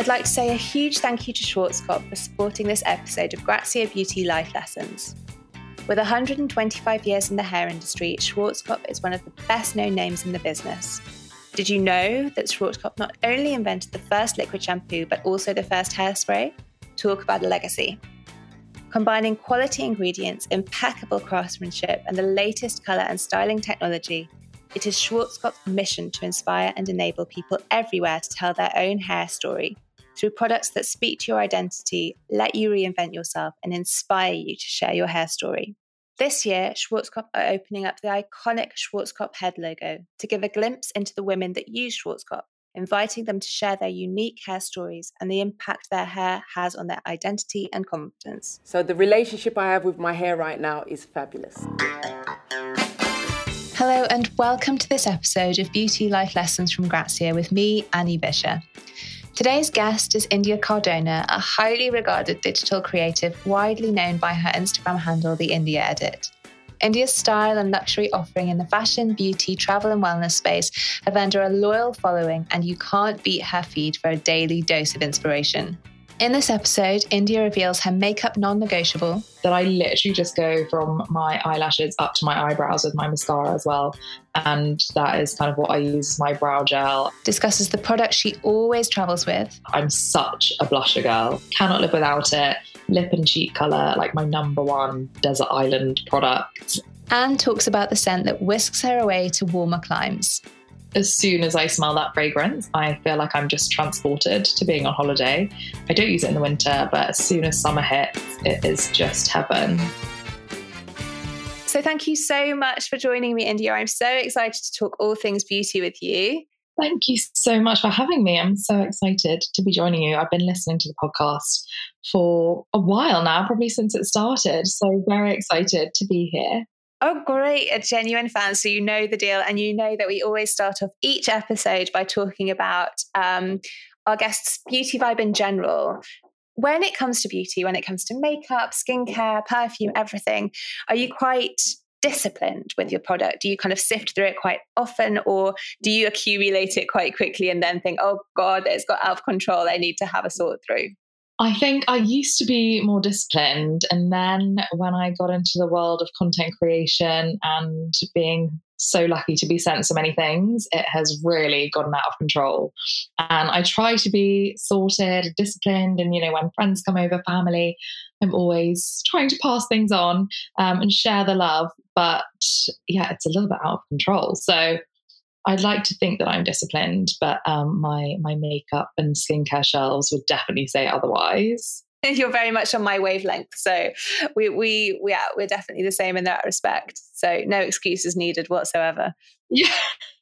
I'd like to say a huge thank you to Schwarzkopf for supporting this episode of Grazia Beauty Life Lessons. With 125 years in the hair industry, Schwarzkopf is one of the best known names in the business. Did you know that Schwarzkopf not only invented the first liquid shampoo, but also the first hairspray? Talk about a legacy. Combining quality ingredients, impeccable craftsmanship, and the latest colour and styling technology, it is Schwarzkopf's mission to inspire and enable people everywhere to tell their own hair story through products that speak to your identity, let you reinvent yourself, and inspire you to share your hair story. This year, Schwarzkopf are opening up the iconic Schwarzkopf head logo to give a glimpse into the women that use Schwarzkopf, inviting them to share their unique hair stories and the impact their hair has on their identity and confidence. So, the relationship I have with my hair right now is fabulous. Hello, and welcome to this episode of Beauty Life Lessons from Grazia with me, Annie Vischer. Today's guest is India Cardona, a highly regarded digital creative widely known by her Instagram handle, The India Edit. India's style and luxury offering in the fashion, beauty, travel, and wellness space have earned her a loyal following, and you can't beat her feed for a daily dose of inspiration. In this episode, India reveals her makeup non negotiable. That I literally just go from my eyelashes up to my eyebrows with my mascara as well. And that is kind of what I use as my brow gel. Discusses the product she always travels with. I'm such a blusher girl, cannot live without it. Lip and cheek colour, like my number one desert island product. And talks about the scent that whisks her away to warmer climes as soon as I smell that fragrance, I feel like I'm just transported to being on holiday. I don't use it in the winter, but as soon as summer hits, it is just heaven. So, thank you so much for joining me, India. I'm so excited to talk all things beauty with you. Thank you so much for having me. I'm so excited to be joining you. I've been listening to the podcast for a while now, probably since it started. So, very excited to be here. Oh, great. A genuine fan. So you know the deal. And you know that we always start off each episode by talking about um, our guests' beauty vibe in general. When it comes to beauty, when it comes to makeup, skincare, perfume, everything, are you quite disciplined with your product? Do you kind of sift through it quite often, or do you accumulate it quite quickly and then think, oh God, it's got out of control. I need to have a sort through? I think I used to be more disciplined. And then when I got into the world of content creation and being so lucky to be sent so many things, it has really gotten out of control. And I try to be sorted, disciplined. And, you know, when friends come over, family, I'm always trying to pass things on um, and share the love. But yeah, it's a little bit out of control. So I'd like to think that I'm disciplined, but um, my my makeup and skincare shelves would definitely say otherwise. You're very much on my wavelength, so we we we are we're definitely the same in that respect. So no excuses needed whatsoever. Yeah,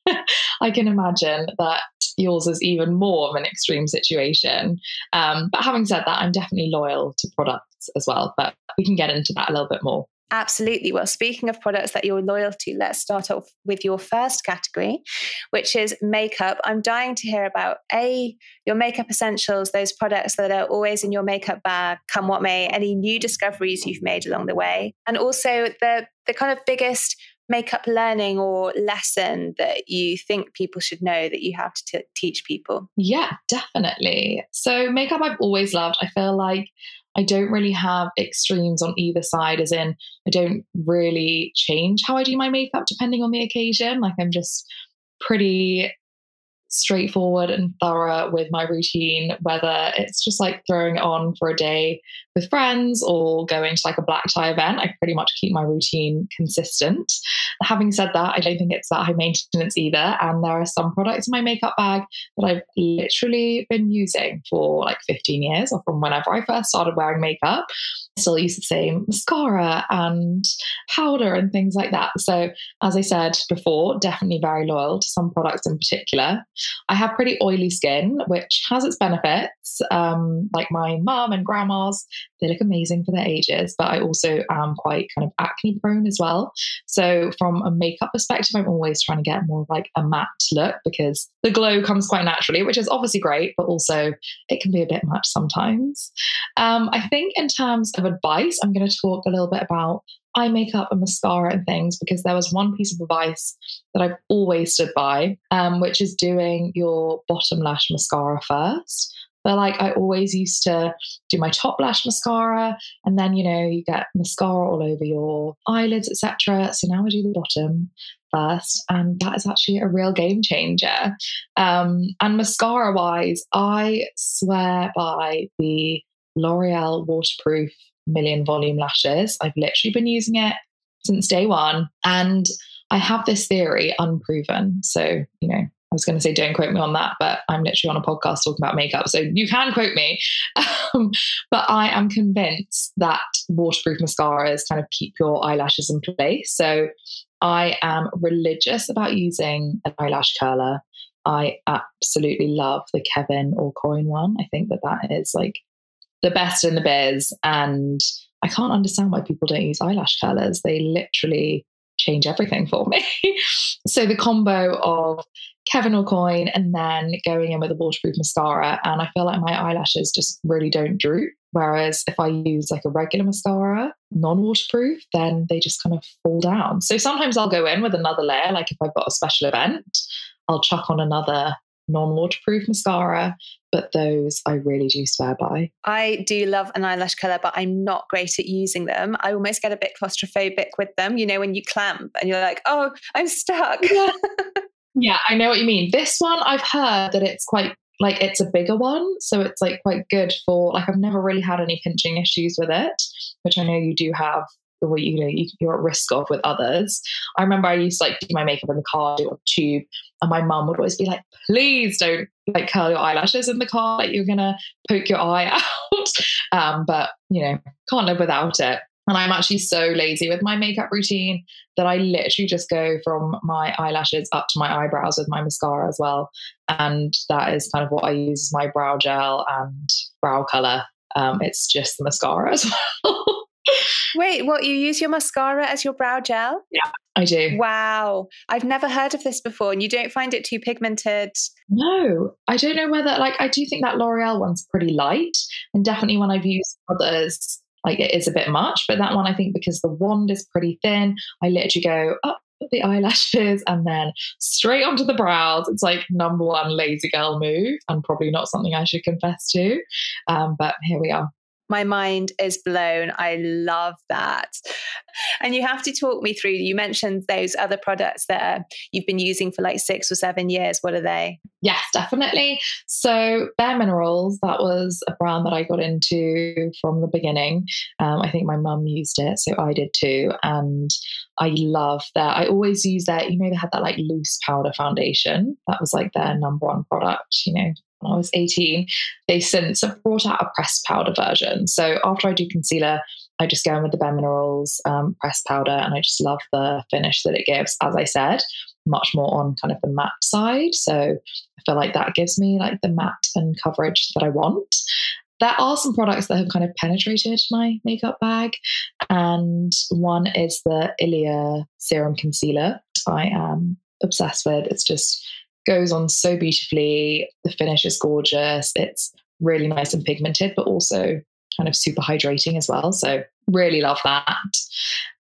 I can imagine that yours is even more of an extreme situation. Um, but having said that, I'm definitely loyal to products as well. But we can get into that a little bit more. Absolutely. Well, speaking of products that you're loyal to, let's start off with your first category, which is makeup. I'm dying to hear about A, your makeup essentials, those products that are always in your makeup bag, come what may, any new discoveries you've made along the way, and also the, the kind of biggest makeup learning or lesson that you think people should know that you have to t- teach people? Yeah, definitely. So, makeup I've always loved. I feel like I don't really have extremes on either side, as in, I don't really change how I do my makeup depending on the occasion. Like, I'm just pretty straightforward and thorough with my routine, whether it's just like throwing it on for a day with friends or going to like a black tie event. I pretty much keep my routine consistent. Having said that, I don't think it's that high maintenance either. And there are some products in my makeup bag that I've literally been using for like 15 years or from whenever I first started wearing makeup still use the same mascara and powder and things like that. So, as I said before, definitely very loyal to some products in particular. I have pretty oily skin, which has its benefits. Um, like my mum and grandma's, they look amazing for their ages, but I also am quite kind of acne prone as well. So, from a makeup perspective, I'm always trying to get more like a matte look because the glow comes quite naturally, which is obviously great, but also it can be a bit much sometimes. Um, I think in terms of advice, I'm going to talk a little bit about eye makeup and mascara and things because there was one piece of advice that I've always stood by, um, which is doing your bottom lash mascara first But like I always used to do my top lash mascara, and then you know you get mascara all over your eyelids, etc. So now I do the bottom first, and that is actually a real game changer. Um, and mascara wise, I swear by the L'Oreal waterproof million volume lashes. I've literally been using it since day one, and I have this theory, unproven. So you know, I was going to say don't quote me on that, but I'm literally on a podcast talking about makeup, so you can quote me. Um, but I am convinced that waterproof mascaras kind of keep your eyelashes in place. So I am religious about using an eyelash curler. I absolutely love the Kevyn Aucoin one. I think that that is like the best in the biz, and I can't understand why people don't use eyelash curlers. They literally change everything for me. so the combo of Kevyn Aucoin and then going in with a waterproof mascara, and I feel like my eyelashes just really don't droop. Whereas if I use like a regular mascara, non waterproof, then they just kind of fall down. So sometimes I'll go in with another layer, like if I've got a special event, I'll chuck on another non waterproof mascara, but those I really do swear by. I do love an eyelash colour, but I'm not great at using them. I almost get a bit claustrophobic with them. You know, when you clamp and you're like, oh, I'm stuck. Yeah. yeah, I know what you mean. This one, I've heard that it's quite like it's a bigger one so it's like quite good for like i've never really had any pinching issues with it which i know you do have or you know you, you're at risk of with others. I remember I used to like do my makeup in the car, do it on tube, and my mum would always be like, "Please don't like curl your eyelashes in the car, like you're gonna poke your eye out." um, but you know, can't live without it. And I'm actually so lazy with my makeup routine that I literally just go from my eyelashes up to my eyebrows with my mascara as well. And that is kind of what I use my brow gel and brow color. Um, it's just the mascara as well. Wait, what? You use your mascara as your brow gel? Yeah, I do. Wow. I've never heard of this before. And you don't find it too pigmented? No, I don't know whether, like, I do think that L'Oreal one's pretty light. And definitely when I've used others, like, it is a bit much. But that one, I think, because the wand is pretty thin, I literally go up the eyelashes and then straight onto the brows. It's like number one lazy girl move and probably not something I should confess to. Um, but here we are my mind is blown. I love that. And you have to talk me through. You mentioned those other products that you've been using for like six or seven years. What are they? Yes, definitely. So, Bare Minerals, that was a brand that I got into from the beginning. Um, I think my mum used it, so I did too. And I love that. I always use that, you know, they had that like loose powder foundation. That was like their number one product, you know, when I was 18, they since have brought out a pressed powder version. So after I do concealer, I just go in with the Bare Minerals um, pressed powder and I just love the finish that it gives. As I said, much more on kind of the matte side. So I feel like that gives me like the matte and coverage that I want. There are some products that have kind of penetrated my makeup bag, and one is the Ilia Serum Concealer. I am obsessed with. It's just goes on so beautifully. The finish is gorgeous. It's really nice and pigmented, but also kind of super hydrating as well. So really love that.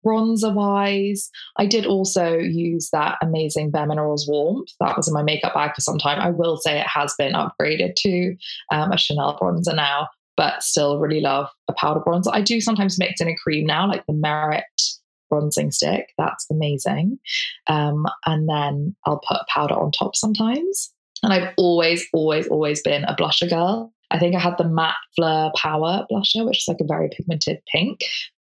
Bronzer wise, I did also use that amazing Bare Minerals Warmth. That was in my makeup bag for some time. I will say it has been upgraded to um, a Chanel bronzer now, but still really love a powder bronzer. I do sometimes mix in a cream now, like the Merit bronzing stick. That's amazing. Um, and then I'll put powder on top sometimes. And I've always, always, always been a blusher girl. I think I had the matte Fleur Power blusher, which is like a very pigmented pink.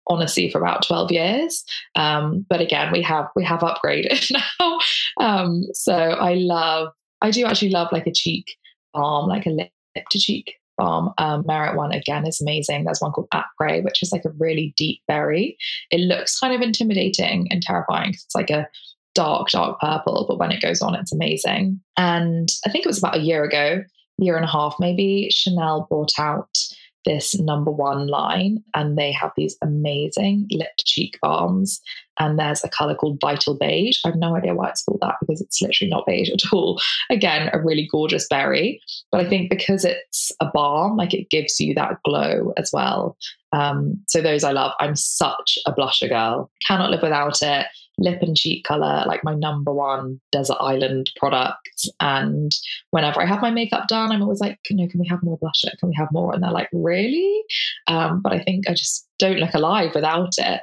Honestly, for about twelve years, um, but again, we have we have upgraded now. Um, so I love, I do actually love like a cheek balm, like a lip to cheek balm. Um, Merit one again is amazing. There's one called Après, which is like a really deep berry. It looks kind of intimidating and terrifying because it's like a dark, dark purple, but when it goes on, it's amazing. And I think it was about a year ago, year and a half maybe, Chanel brought out this number one line and they have these amazing lip cheek balms and there's a color called vital beige. I have no idea why it's called that because it's literally not beige at all. Again a really gorgeous berry but i think because it's a balm like it gives you that glow as well. Um, so those i love. I'm such a blusher girl. Cannot live without it lip and cheek color, like my number one desert island product. And whenever I have my makeup done, I'm always like, you know, can we have more blusher? Can we have more? And they're like, really? Um, but I think I just don't look alive without it.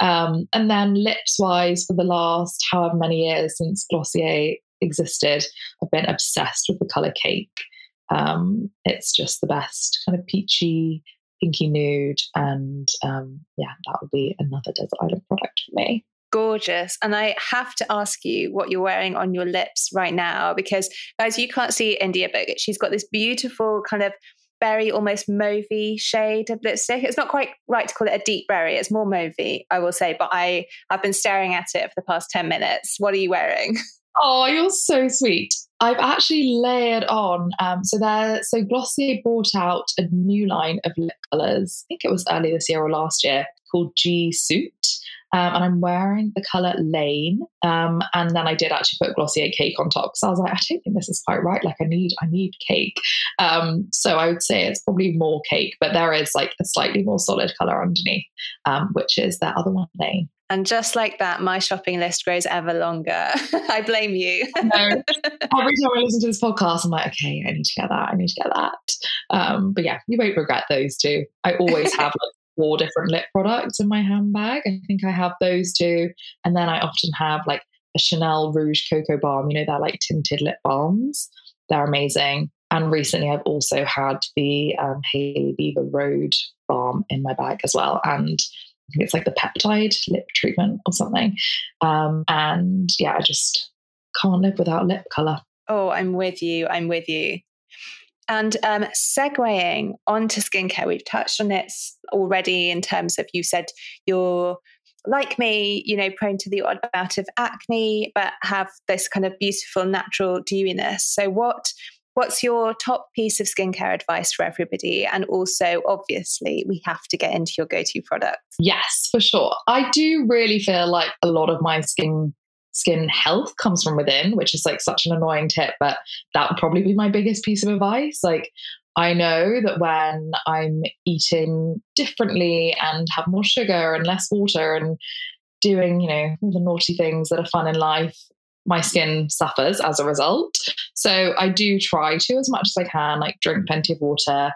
Um, and then lips wise, for the last however many years since Glossier existed, I've been obsessed with the color cake. Um, it's just the best kind of peachy, pinky nude. And um, yeah, that would be another Desert Island product for me gorgeous. And I have to ask you what you're wearing on your lips right now because, guys, you can't see India, but she's got this beautiful kind of berry, almost mauvey shade of lipstick. It's not quite right to call it a deep berry. It's more mauvey, I will say. But I I've been staring at it for the past ten minutes. What are you wearing? Oh, you're so sweet. I've actually layered on. Um, so there, so Glossier brought out a new line of lip colors. I think it was early this year or last year called G Suit. Um, and I'm wearing the color Lane. Um, and then I did actually put Glossier cake on top because I was like, I don't think this is quite right. Like I need, I need cake. Um, so I would say it's probably more cake, but there is like a slightly more solid color underneath, um, which is that other one, Lane. And just like that, my shopping list grows ever longer. I blame you. no. Every time I listen to this podcast, I'm like, okay, I need to get that. I need to get that. Um, but yeah, you won't regret those two. I always have like four different lip products in my handbag. I think I have those two. And then I often have like a Chanel Rouge Coco Balm. You know, they're like tinted lip balms. They're amazing. And recently I've also had the um, Hailey Bieber Rhode Balm in my bag as well. And it's like the peptide lip treatment or something. Um, and yeah, I just can't live without lip color. Oh, I'm with you. I'm with you. And um, segueing onto skincare, we've touched on it already in terms of you said you're like me, you know, prone to the odd bout of acne, but have this kind of beautiful natural dewiness. So, what what's your top piece of skincare advice for everybody? And also, obviously, we have to get into your go-to product. Yes, for sure. I do really feel like a lot of my skin skin health comes from within, which is like such an annoying tip, but that would probably be my biggest piece of advice. Like, I know that when I'm eating differently and have more sugar and less water and doing, you know, all the naughty things that are fun in life, my skin suffers as a result. So I do try to, as much as I can, like drink plenty of water,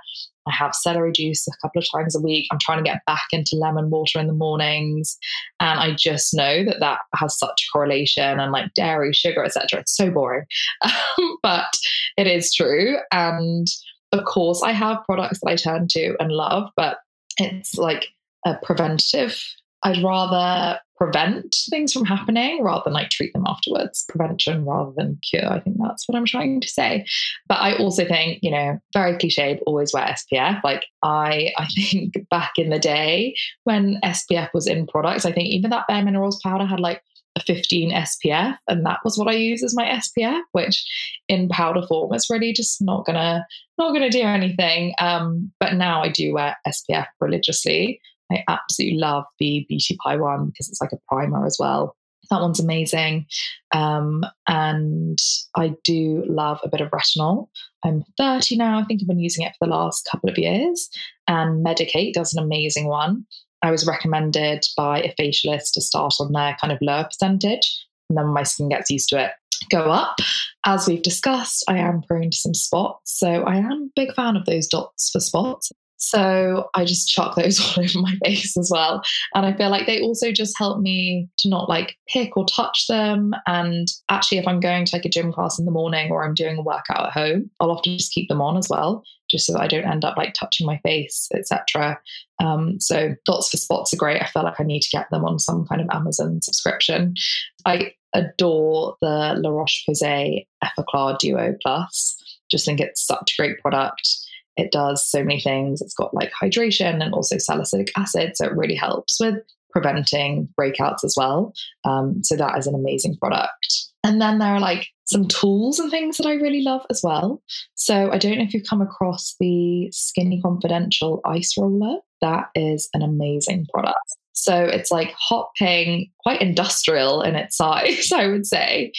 I have celery juice a couple of times a week. I'm trying to get back into lemon water in the mornings. And I just know that that has such a correlation and like dairy, sugar, etc. It's so boring. Um, but it is true. And of course, I have products that I turn to and love, but it's like a preventative. I'd rather prevent things from happening rather than like treat them afterwards. Prevention rather than cure. I think that's what I'm trying to say. But I also think, you know, very cliche, always wear SPF. Like I I think back in the day when SPF was in products, I think even that Bare Minerals powder had like a 15 SPF, and that was what I use as my SPF, which in powder form is really just not gonna not gonna do anything. Um, but now I do wear SPF religiously. I absolutely love the Beauty Pie one because it's like a primer as well. That one's amazing. Um, and I do love a bit of retinol. I'm 30 now. I think I've been using it for the last couple of years. And Medik8 does an amazing one. I was recommended by a facialist to start on their kind of lower percentage. And then my skin gets used to it, go up. As we've discussed, I am prone to some spots. So I am a big fan of those dots for spots. So I just chuck those all over my face as well. And I feel like they also just help me to not like pick or touch them. And actually, if I'm going to like a gym class in the morning or I'm doing a workout at home, I'll often just keep them on as well, just so that I don't end up like touching my face, etc. Um, so dots for spots are great. I feel like I need to get them on some kind of Amazon subscription. I adore the La Roche Posay Effaclar Duo Plus. Just think it's such a great product it does so many things. It's got like hydration and also salicylic acid. So it really helps with preventing breakouts as well. Um, so that is an amazing product. And then there are like some tools and things that I really love as well. So I don't know if you've come across the Skinny Confidential Ice Roller. That is an amazing product. So it's like hot pink, quite industrial in its size, I would say.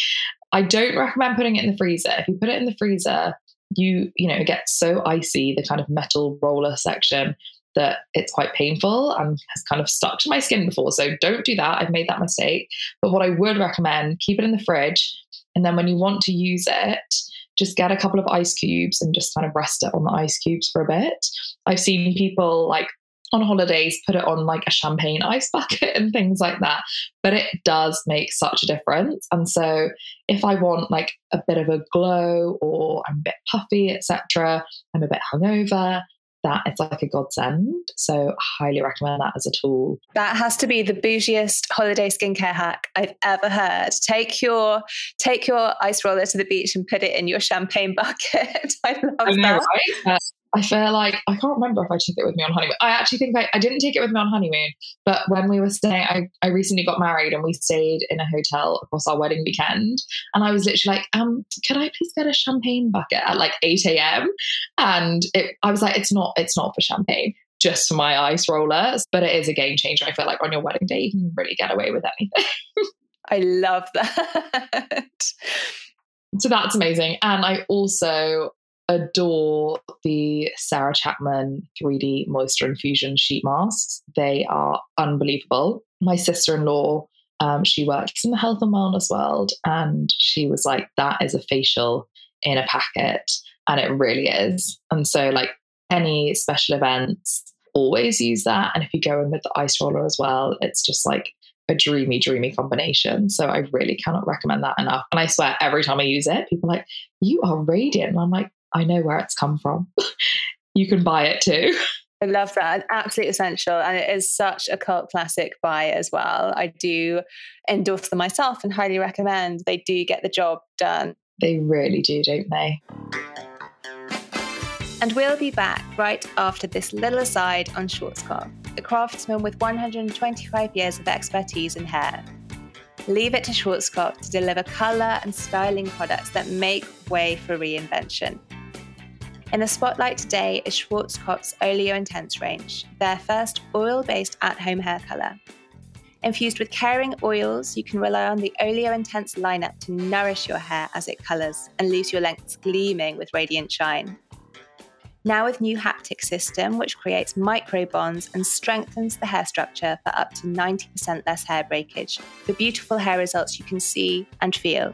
I don't recommend putting it in the freezer. If you put it in the freezer, you you know it gets so icy the kind of metal roller section that it's quite painful and has kind of stuck to my skin before. So don't do that. I've made that mistake. But what I would recommend, keep it in the fridge. And then when you want to use it, just get a couple of ice cubes and just kind of rest it on the ice cubes for a bit. I've seen people like on holidays put it on like a champagne ice bucket and things like that. But it does make such a difference. And so if i want like a bit of a glow or i'm a bit puffy etc i'm a bit hungover that it's like a godsend. So highly recommend that as a tool. That has to be the bougiest holiday skincare hack i've ever heard. Take your take your ice roller to the beach and put it in your champagne bucket. I love I know, that. right? I feel like I can't remember if I took it with me on honeymoon. I actually think I, I didn't take it with me on honeymoon, but when we were staying, I, I recently got married and we stayed in a hotel across our wedding weekend. And I was literally like, um, could I please get a champagne bucket at like 8 a.m.? And it, I was like, it's not, it's not for champagne, just for my ice rollers, but it is a game changer. I feel like on your wedding day, you can really get away with anything. I love that. so that's amazing. And I also adore the Sarah Chapman 3D Moisture Infusion sheet masks. They are unbelievable. My sister in law, um, she works in the health and wellness world, and she was like, that is a facial in a packet. And it really is. And so, like, any special events, always use that. And if you go in with the ice roller as well, it's just like a dreamy, dreamy combination. So I really cannot recommend that enough. And I swear, every time I use it, people are like, you are radiant. And I'm like, I know where it's come from. you can buy it too. I love that. Absolutely essential. And it is such a cult classic buy as well. I do endorse them myself and highly recommend. They do get the job done. They really do, don't they? And we'll be back right after this little aside on Schwarzkopf, a craftsman with 125 years of expertise in hair. Leave it to Schwarzkopf to deliver colour and styling products that make way for reinvention. In the spotlight today is Schwarzkopf's Oleo Intense range, their first oil based at home hair colour. Infused with caring oils, you can rely on the Oleo Intense lineup to nourish your hair as it colours and leaves your lengths gleaming with radiant shine. Now with new haptic system, which creates micro bonds and strengthens the hair structure for up to 90% less hair breakage, for beautiful hair results you can see and feel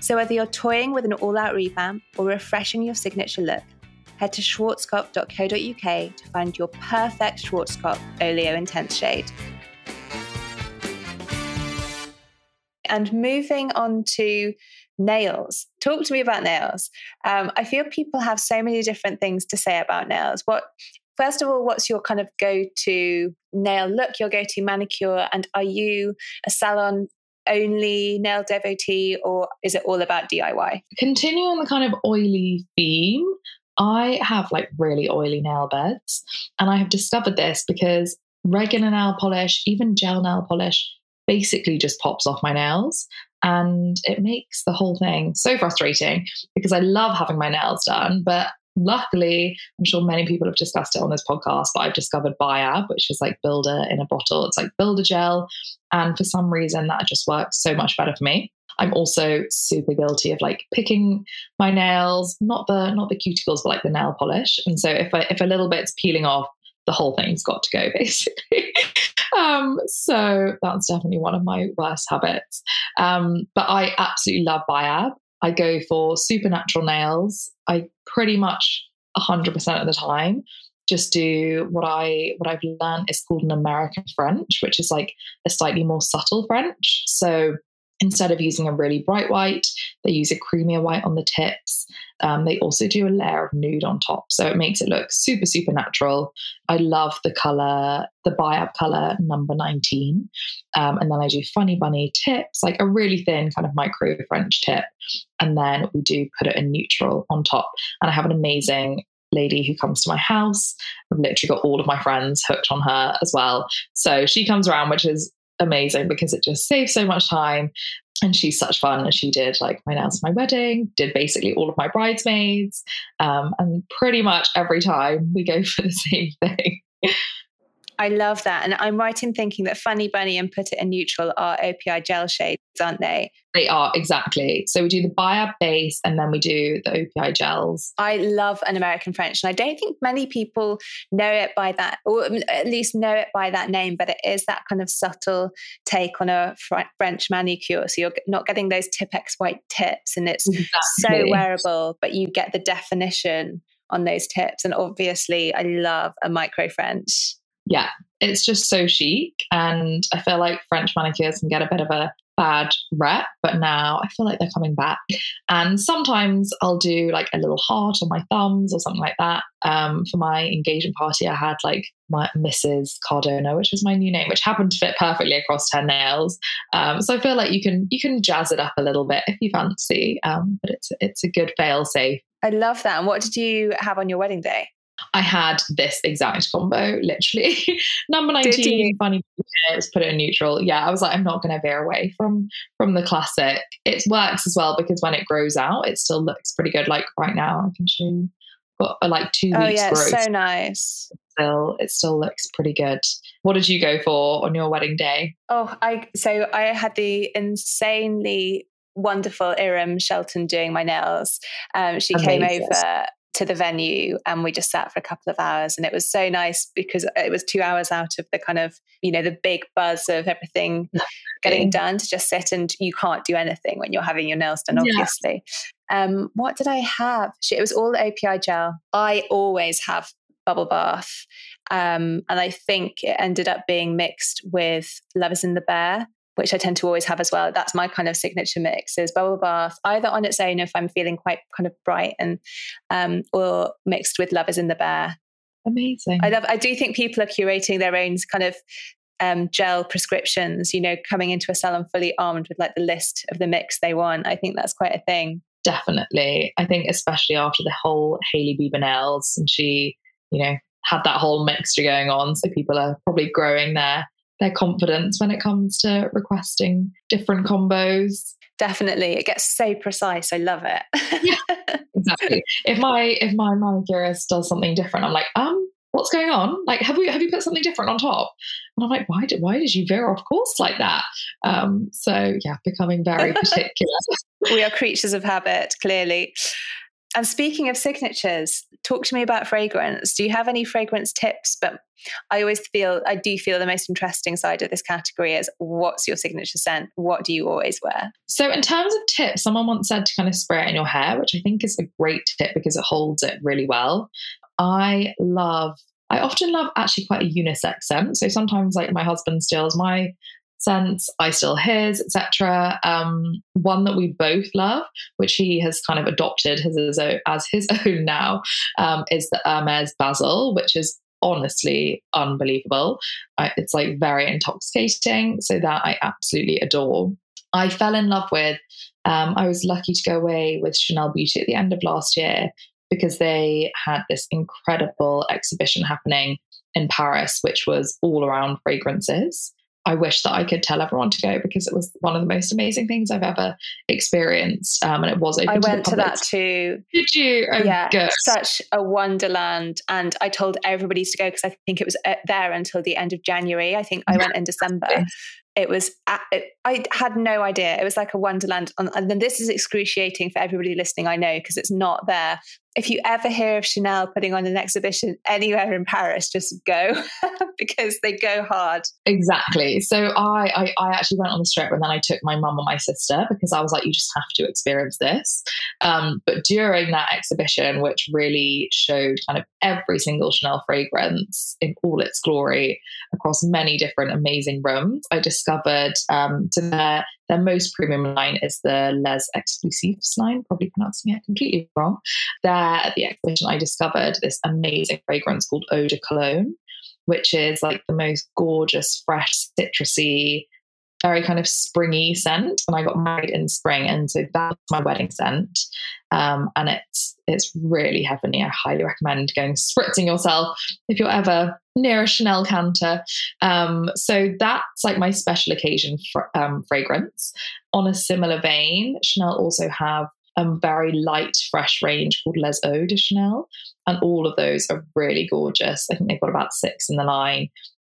so whether you're toying with an all-out revamp or refreshing your signature look, head to schwarzkopf.co.uk to find your perfect Schwarzkopf Oleo Intense shade. And moving on to nails. Talk to me about nails. Um, I feel people have so many different things to say about nails. What first of all, what's your kind of go-to nail look, your go-to manicure, and are you a salon only nail devotee or is it all about DIY? Continue on the kind of oily theme. I have like really oily nail beds, and I have discovered this because regular nail polish, even gel nail polish, basically just pops off my nails. And it makes the whole thing so frustrating because I love having my nails done, but luckily, I'm sure many people have discussed it on this podcast, but I've discovered Biab, which is like Builder in a bottle. It's like Builder gel. And for some reason, that just works so much better for me. I'm also super guilty of like picking my nails, not the not the cuticles, but like the nail polish. And so if I, if a little bit's peeling off, the whole thing's got to go basically. um, so that's definitely one of my worst habits. Um, but I absolutely love Biab. I go for supernatural nails. I pretty much 100% of the time just do what I what I've learned is called an American French, which is like a slightly more subtle French. So instead of using a really bright white, they use a creamier white on the tips. Um, they also do a layer of nude on top, so it makes it look super super natural. I love the color, the Biab color number nineteen, um, and then I do funny bunny tips, like a really thin kind of micro French tip, and then we do put it in neutral on top. And I have an amazing lady who comes to my house. I've literally got all of my friends hooked on her as well. So she comes around, which is amazing because it just saves so much time. And she's such fun. And she did like my for my wedding, did basically all of my bridesmaids. Um, and pretty much every time we go for the same thing. I love that. And I'm right in thinking that Funny Bunny and Put It in Neutral are OPI gel shades, aren't they? They are, exactly. So we do the Biab base and then we do the OPI gels. I love an American French. And I don't think many people know it by that, or at least know it by that name, but it is that kind of subtle take on a French manicure. So you're not getting those Tipp-Ex white tips and it's exactly. so wearable, but you get the definition on those tips. And obviously, I love a micro French. Yeah, it's just so chic. And I feel like French manicures can get a bit of a bad rep, but now I feel like they're coming back. And sometimes I'll do like a little heart on my thumbs or something like that. Um, for my engagement party, I had like my Mrs. Cardona, which was my new name, which happened to fit perfectly across her nails. Um, so I feel like you can you can jazz it up a little bit if you fancy, um, but it's it's a good fail safe. I love that. And what did you have on your wedding day? I had this exact combo, literally. Number 19, funny let's put it in neutral. Yeah, I was like, I'm not gonna veer away from from the classic. It works as well because when it grows out, it still looks pretty good. Like right now, I can show you got a, like two oh, weeks yeah, growth. so nice. Still, it still looks pretty good. What did you go for on your wedding day? Oh, I so I had the insanely wonderful Iram Shelton doing my nails. Um, she Amazing. came over to the venue and we just sat for a couple of hours. And it was so nice because it was two hours out of the kind of you know the big buzz of everything getting done to just sit and you can't do anything when you're having your nails done obviously. Yeah. um, what did i have? It was all the opi gel. I always have bubble bath. Um, and i think it ended up being mixed with lovers in the bear which I tend to always have as well. That's my kind of signature mix is bubble bath, either on its own if I'm feeling quite kind of bright and um, or mixed with Lovers in the Bear. Amazing. I love I do think people are curating their own kind of um, gel prescriptions, you know, coming into a salon fully armed with like the list of the mix they want. I think that's quite a thing. Definitely. I think especially after the whole Hailey Bieber nails and she, you know, had that whole mixture going on. So people are probably growing their their confidence when it comes to requesting different combos. Definitely, it gets so precise. I love it. yeah, exactly. If my if my manicurist does something different, I'm like, um, what's going on? Like, have we have you put something different on top? And I'm like, why did why did you veer off course like that? Um, so yeah, becoming very particular. we are creatures of habit, clearly. And speaking of signatures, talk to me about fragrance. Do you have any fragrance tips? But I always feel, I do feel the most interesting side of this category is what's your signature scent? What do you always wear? So, in terms of tips, someone once said to kind of spray it in your hair, which I think is a great tip because it holds it really well. I love I often love actually quite a unisex scent. So sometimes, like my husband steals my sense, I still his, etc. Um, one that we both love, which he has kind of adopted his, as his own now, um, is the Hermes Basil, which is honestly unbelievable. It's like very intoxicating, so that I absolutely adore. I fell in love with. Um, I was lucky to go away with Chanel Beauty at the end of last year because they had this incredible exhibition happening in Paris, which was all around fragrances. I wish that I could tell everyone to go because it was one of the most amazing things I've ever experienced. Um, and it was open. I went to, to, that too. Did you? Oh, yeah, good. such a wonderland. And I told everybody to go because I think it was uh, there until the end of January. I think I went in December it was i had no idea. It was like a wonderland. And then this is excruciating for everybody listening i know because it's not there. If you ever hear of chanel putting on an exhibition anywhere in paris just go because they go hard. Exactly. So I, I, I actually went on the strip and then i took my mum and my sister because i was like you just have to experience this. Um, but during that exhibition which really showed kind of every single chanel fragrance in all its glory across many different amazing rooms i just discovered um, so their, their most premium line is the Les Exclusifs line, probably pronouncing it completely wrong. There at the exhibition, I discovered this amazing fragrance called Eau de Cologne, which is like the most gorgeous, fresh, citrusy, very kind of springy scent. And I got married in spring, and so that's my wedding scent. Um, and it's it's really heavenly. I highly recommend going spritzing yourself if you're ever near a Chanel canter. Um, so that's like my special occasion um, fragrance. On a similar vein, Chanel also have a very light, fresh range called Les Eaux de Chanel. And all of those are really gorgeous. I think they've got about six in the line.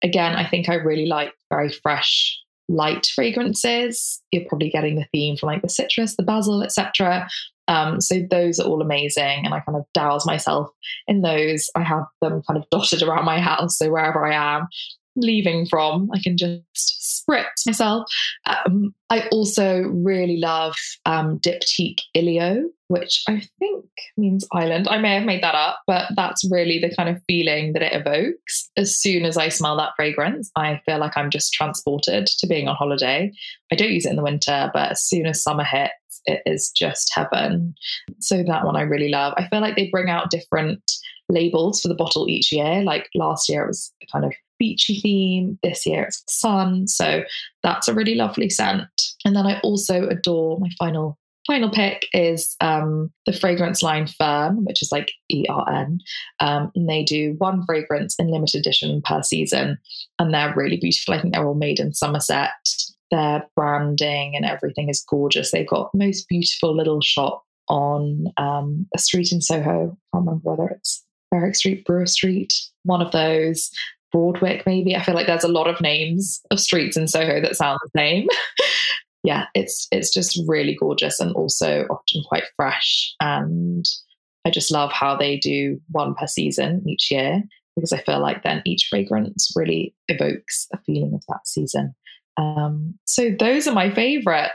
again, I think I really like very fresh, light fragrances. You're probably getting the theme from like the citrus, the basil, etc. Um, so those are all amazing, and I kind of douse myself in those. I have them kind of dotted around my house, so wherever I am, leaving from, I can just spritz myself. Um, I also really love um, Diptyque Ilio, which I think means island. I may have made that up, but that's really the kind of feeling that it evokes. As soon as I smell that fragrance, I feel like I'm just transported to being on holiday. I don't use it in the winter, but as soon as summer hits, it is just heaven. So that one I really love. I feel like they bring out different labels for the bottle each year. Like last year, it was kind of beachy theme. This year it's sun. So that's a really lovely scent. And then I also adore my final final pick is um, the fragrance line Ffern, which is like E R N. Um, and they do one fragrance in limited edition per season. And they're really beautiful. I think they're all made in Somerset. Their branding and everything is gorgeous. They've got most beautiful little shop on um, a street in Soho. I can't remember whether it's Berwick Street, Brewer Street, one of those. Broadwick, maybe. I feel like there's a lot of names of streets in Soho that sound the same. yeah, it's it's just really gorgeous and also often quite fresh. And I just love how they do one per season each year because I feel like then each fragrance really evokes a feeling of that season. Um, so those are my favorite.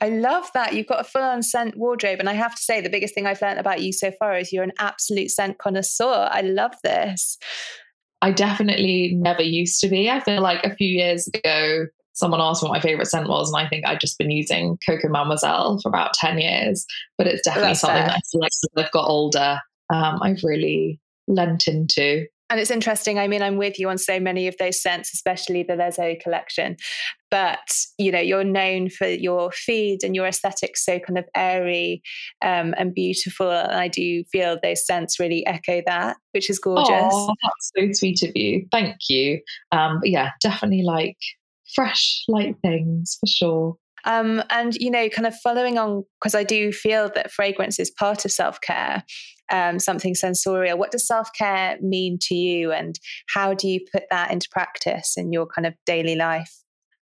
I love that. You've got a full on scent wardrobe. And I have to say, the biggest thing I've learned about you so far is you're an absolute scent connoisseur. I love this. I definitely never used to be. I feel like a few years ago, someone asked what my favorite scent was, and I think I'd just been using Coco Mademoiselle for about 10 years. But it's definitely That's something fair. that I feel like as I've got older, um, I've really lent into. And it's interesting. I mean, I'm with you on so many of those scents, especially the Eaux collection. But you know, you're known for your feed and your aesthetics so kind of airy um, and beautiful. And I do feel those scents really echo that, which is gorgeous. Oh, that's so sweet of you. Thank you. Um, yeah, definitely like fresh, light things for sure. Um, and you know, kind of following on because I do feel that fragrance is part of self care um, something sensorial. What does self care mean to you, and how do you put that into practice in your kind of daily life?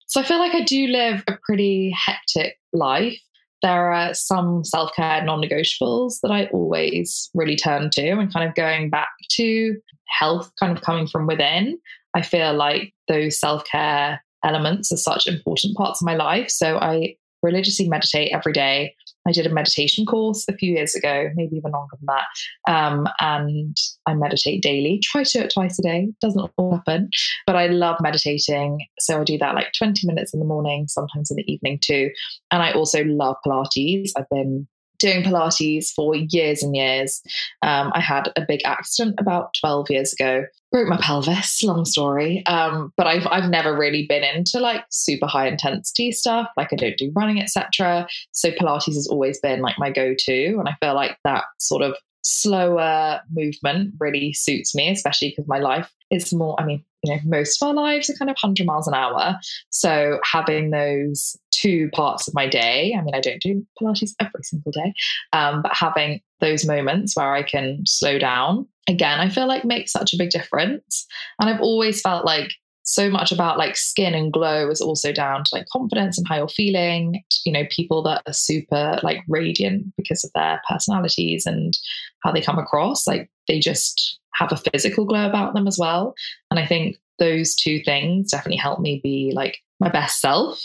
So I feel like I do live a pretty hectic life. There are some self care non negotiables that I always really turn to, and kind of going back to health, kind of coming from within. I feel like those self care elements are such important parts of my life. So I religiously meditate every day. I did a meditation course a few years ago, maybe even longer than that. Um, and I meditate daily. Try to do it twice a day. Doesn't all happen, but I love meditating. So I do that like 20 minutes in the morning, sometimes in the evening too. And I also love Pilates. I've been doing Pilates for years and years. Um, I had a big accident about 12 years ago, broke my pelvis, long story. Um, but I've, I've never really been into like super high intensity stuff. Like I don't do running, etc. So Pilates has always been like my go to. And I feel like that sort of slower movement really suits me, especially because my life is more, I mean, you know, most of our lives are kind of 100 miles an hour. So having those two parts of my day, I mean, I don't do Pilates every single day, um, but having those moments where I can slow down, again, I feel like makes such a big difference. And I've always felt like so much about like skin and glow is also down to like confidence and how you're feeling. You know people that are super like radiant because of their personalities and how they come across like they just have a physical glow about them as well. And i think those two things definitely help me be like my best self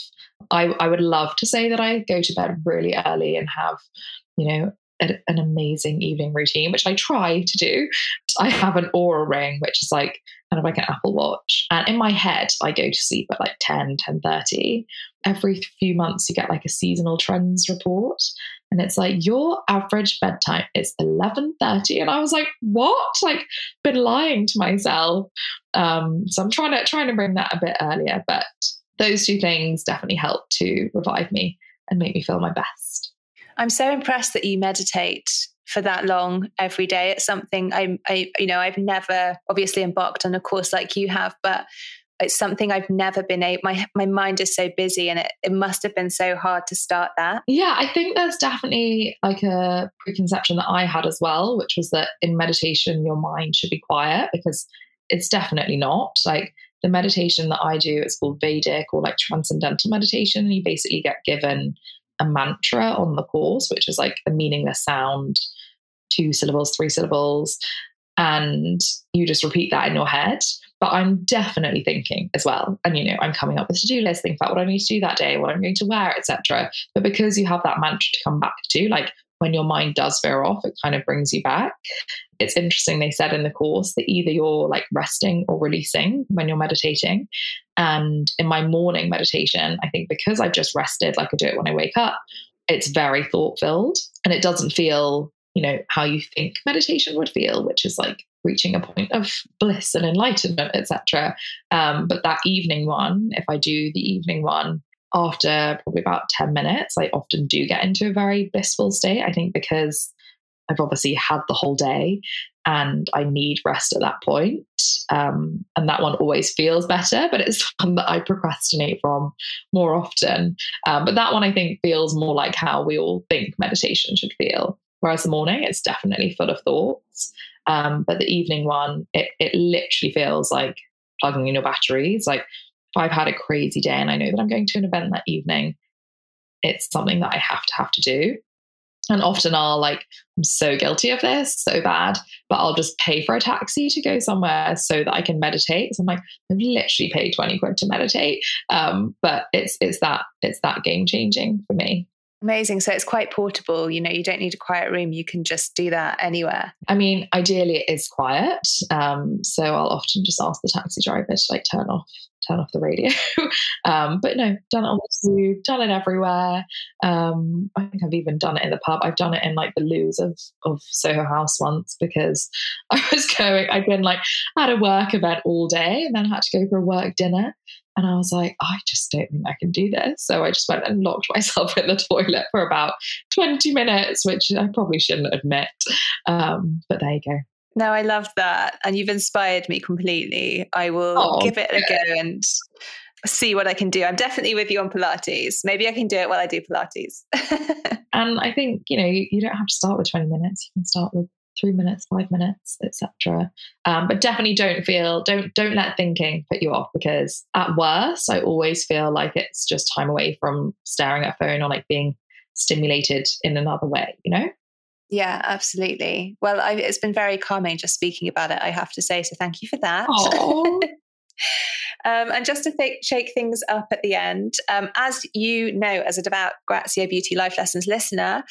i i would love to say that i go to bed really early and have you know an amazing evening routine, which I try to do. I have an Oura ring, which is like kind of like an Apple Watch. And in my head, I go to sleep at like 10, 10.30. Every few months, you get like a seasonal trends report. And it's like, your average bedtime is 11.30. And I was like, what? Like, been lying to myself. Um, so I'm trying to, trying to bring that a bit earlier. But those two things definitely help to revive me and make me feel my best. I'm so impressed that you meditate for that long every day. It's something I, I, you know, I've never obviously embarked on a course like you have, but it's something I've never been able. My my mind is so busy, and it it must have been so hard to start that. Yeah, I think there's definitely like a preconception that I had as well, which was that in meditation your mind should be quiet because it's definitely not. Like the meditation that I do, it's called Vedic or like transcendental meditation. And you basically get given a mantra on the course, which is like a meaningless sound, two syllables, three syllables. And you just repeat that in your head. But I'm definitely thinking as well. And, you know, I'm coming up with a to do list, think about what I need to do that day, what I'm going to wear, etc. But because you have that mantra to come back to, like when your mind does veer off, it kind of brings you back. It's interesting, they said in the course that either you're like resting or releasing when you're meditating. And in my morning meditation, I think because I've just rested, like I do it when I wake up, it's very thought filled and it doesn't feel, you know, how you think meditation would feel, which is like reaching a point of bliss and enlightenment, etc. Um, but that evening one, if I do the evening one, after probably about 10 minutes, I often do get into a very blissful state. I think because I've obviously had the whole day and I need rest at that point. Um, and that one always feels better, but it's one that I procrastinate from more often. Um, but that one I think feels more like how we all think meditation should feel. Whereas the morning, it's definitely full of thoughts. Um, but the evening one, it, it literally feels like plugging in your batteries. Like I've had a crazy day and I know that I'm going to an event that evening, it's something that I have to have to do. And often I'll like, I'm so guilty of this, so bad, but I'll just pay for a taxi to go somewhere so that I can meditate. So I'm like, I've literally paid 20 quid to meditate. Um, but it's it's that it's that game changing for me. Amazing. So it's quite portable. You know, you don't need a quiet room. You can just do that anywhere. I mean, ideally it is quiet. Um, so I'll often just ask the taxi driver to like turn off turn off the radio. um, but no, done it on tube, done it everywhere. Um, I think I've even done it in the pub. I've done it in like the loos of of Soho House once because I was going. I'd been like at a work event all day and then I had to go for a work dinner. And I was like, I just don't think I can do this. So I just went and locked myself in the toilet for about 20 minutes, which I probably shouldn't admit. Um, but there you go. No, I love that. And you've inspired me completely. I will oh, give it a go and see what I can do. I'm definitely with you on Pilates. Maybe I can do it while I do Pilates. and I think, you know, you, you, don't have to start with 20 minutes. You can start with three minutes, five minutes, etc. Um, but definitely don't feel don't don't let thinking put you off because at worst, I always feel like it's just time away from staring at a phone or like being stimulated in another way. You know. Yeah, absolutely. Well, I, it's been very calming just speaking about it. I have to say, so thank you for that. Um, and just to th- shake things up at the end, um, as you know, as a devout Grazia Beauty Life Lessons listener,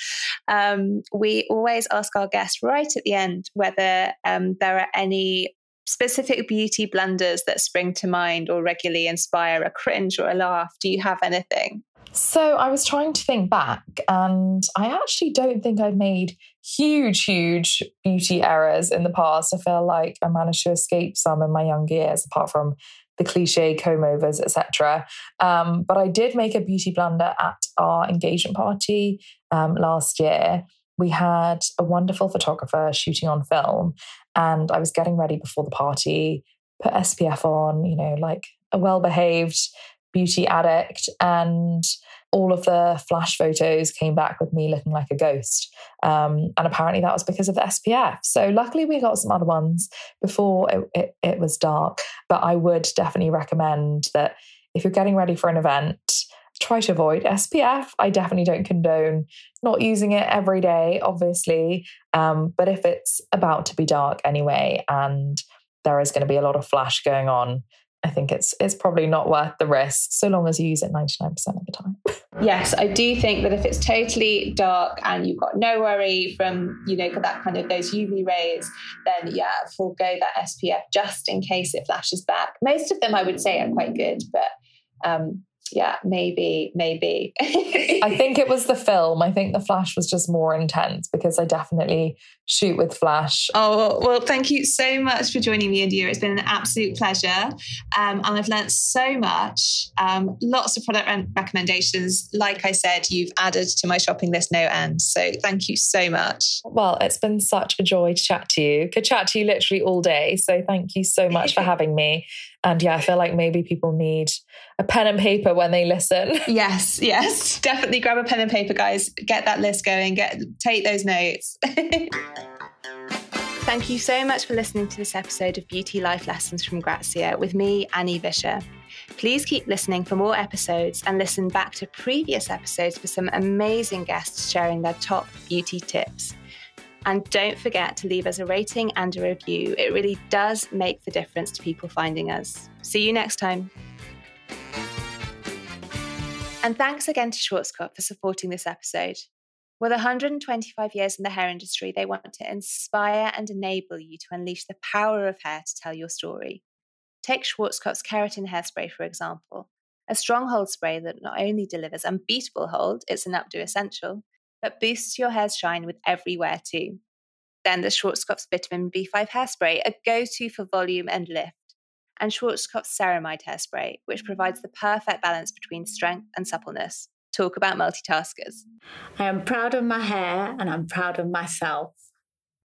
um, we always ask our guests right at the end whether um, there are any specific beauty blunders that spring to mind or regularly inspire a cringe or a laugh. Do you have anything? So I was trying to think back, and I actually don't think I've made huge, huge beauty errors in the past. I feel like I managed to escape some in my younger years, apart from the cliche comb overs, etc. Um, but I did make a beauty blunder at our engagement party um, last year. We had a wonderful photographer shooting on film, and I was getting ready before the party, put SPF on, you know, like a well behaved beauty addict and all of the flash photos came back with me looking like a ghost. Um, and apparently that was because of the SPF. So luckily we got some other ones before it, it, it was dark. But I would definitely recommend that if you're getting ready for an event, try to avoid SPF. I definitely don't condone not using it every day, obviously. Um, but if it's about to be dark anyway and there is going to be a lot of flash going on, I think it's it's probably not worth the risk so long as you use it 99% of the time. Yes, I do think that if it's totally dark and you've got no worry from, you know, that kind of those UV rays, then yeah, forego that SPF just in case it flashes back. Most of them I would say are quite good, but um, yeah, maybe, maybe. I think it was the film. I think the flash was just more intense because I definitely shoot with flash. Oh, well, thank you so much for joining me, India. It's been an absolute pleasure. Um, and I've learned so much. Um, lots of product re- recommendations. Like I said, you've added to my shopping list no end. So thank you so much. Well, it's been such a joy to chat to you. Could chat to you literally all day. So thank you so much for having me. And yeah, I feel like maybe people need a pen and paper when they listen. Yes, yes. Definitely grab a pen and paper, guys. Get that list going. Get take those notes. Thank you so much for listening to this episode of Beauty Life Lessons from Grazia with me, Annie Vischer. Please keep listening for more episodes and listen back to previous episodes for some amazing guests sharing their top beauty tips. And don't forget to leave us a rating and a review. It really does make the difference to people finding us. See you next time. And thanks again to Schwarzkopf for supporting this episode. With 125 years in the hair industry, they want to inspire and enable you to unleash the power of hair to tell your story. Take Schwarzkopf's Keratin Hairspray, for example, a strong hold spray that not only delivers unbeatable hold, it's an updo essential, but boosts your hair's shine with every wear too. Then the Schwarzkopf's Vitamin B5 Hairspray, a go to for volume and lift, and Schwarzkopf's Ceramide Hairspray, which provides the perfect balance between strength and suppleness talk about multitaskers. I am proud of my hair and I'm proud of myself.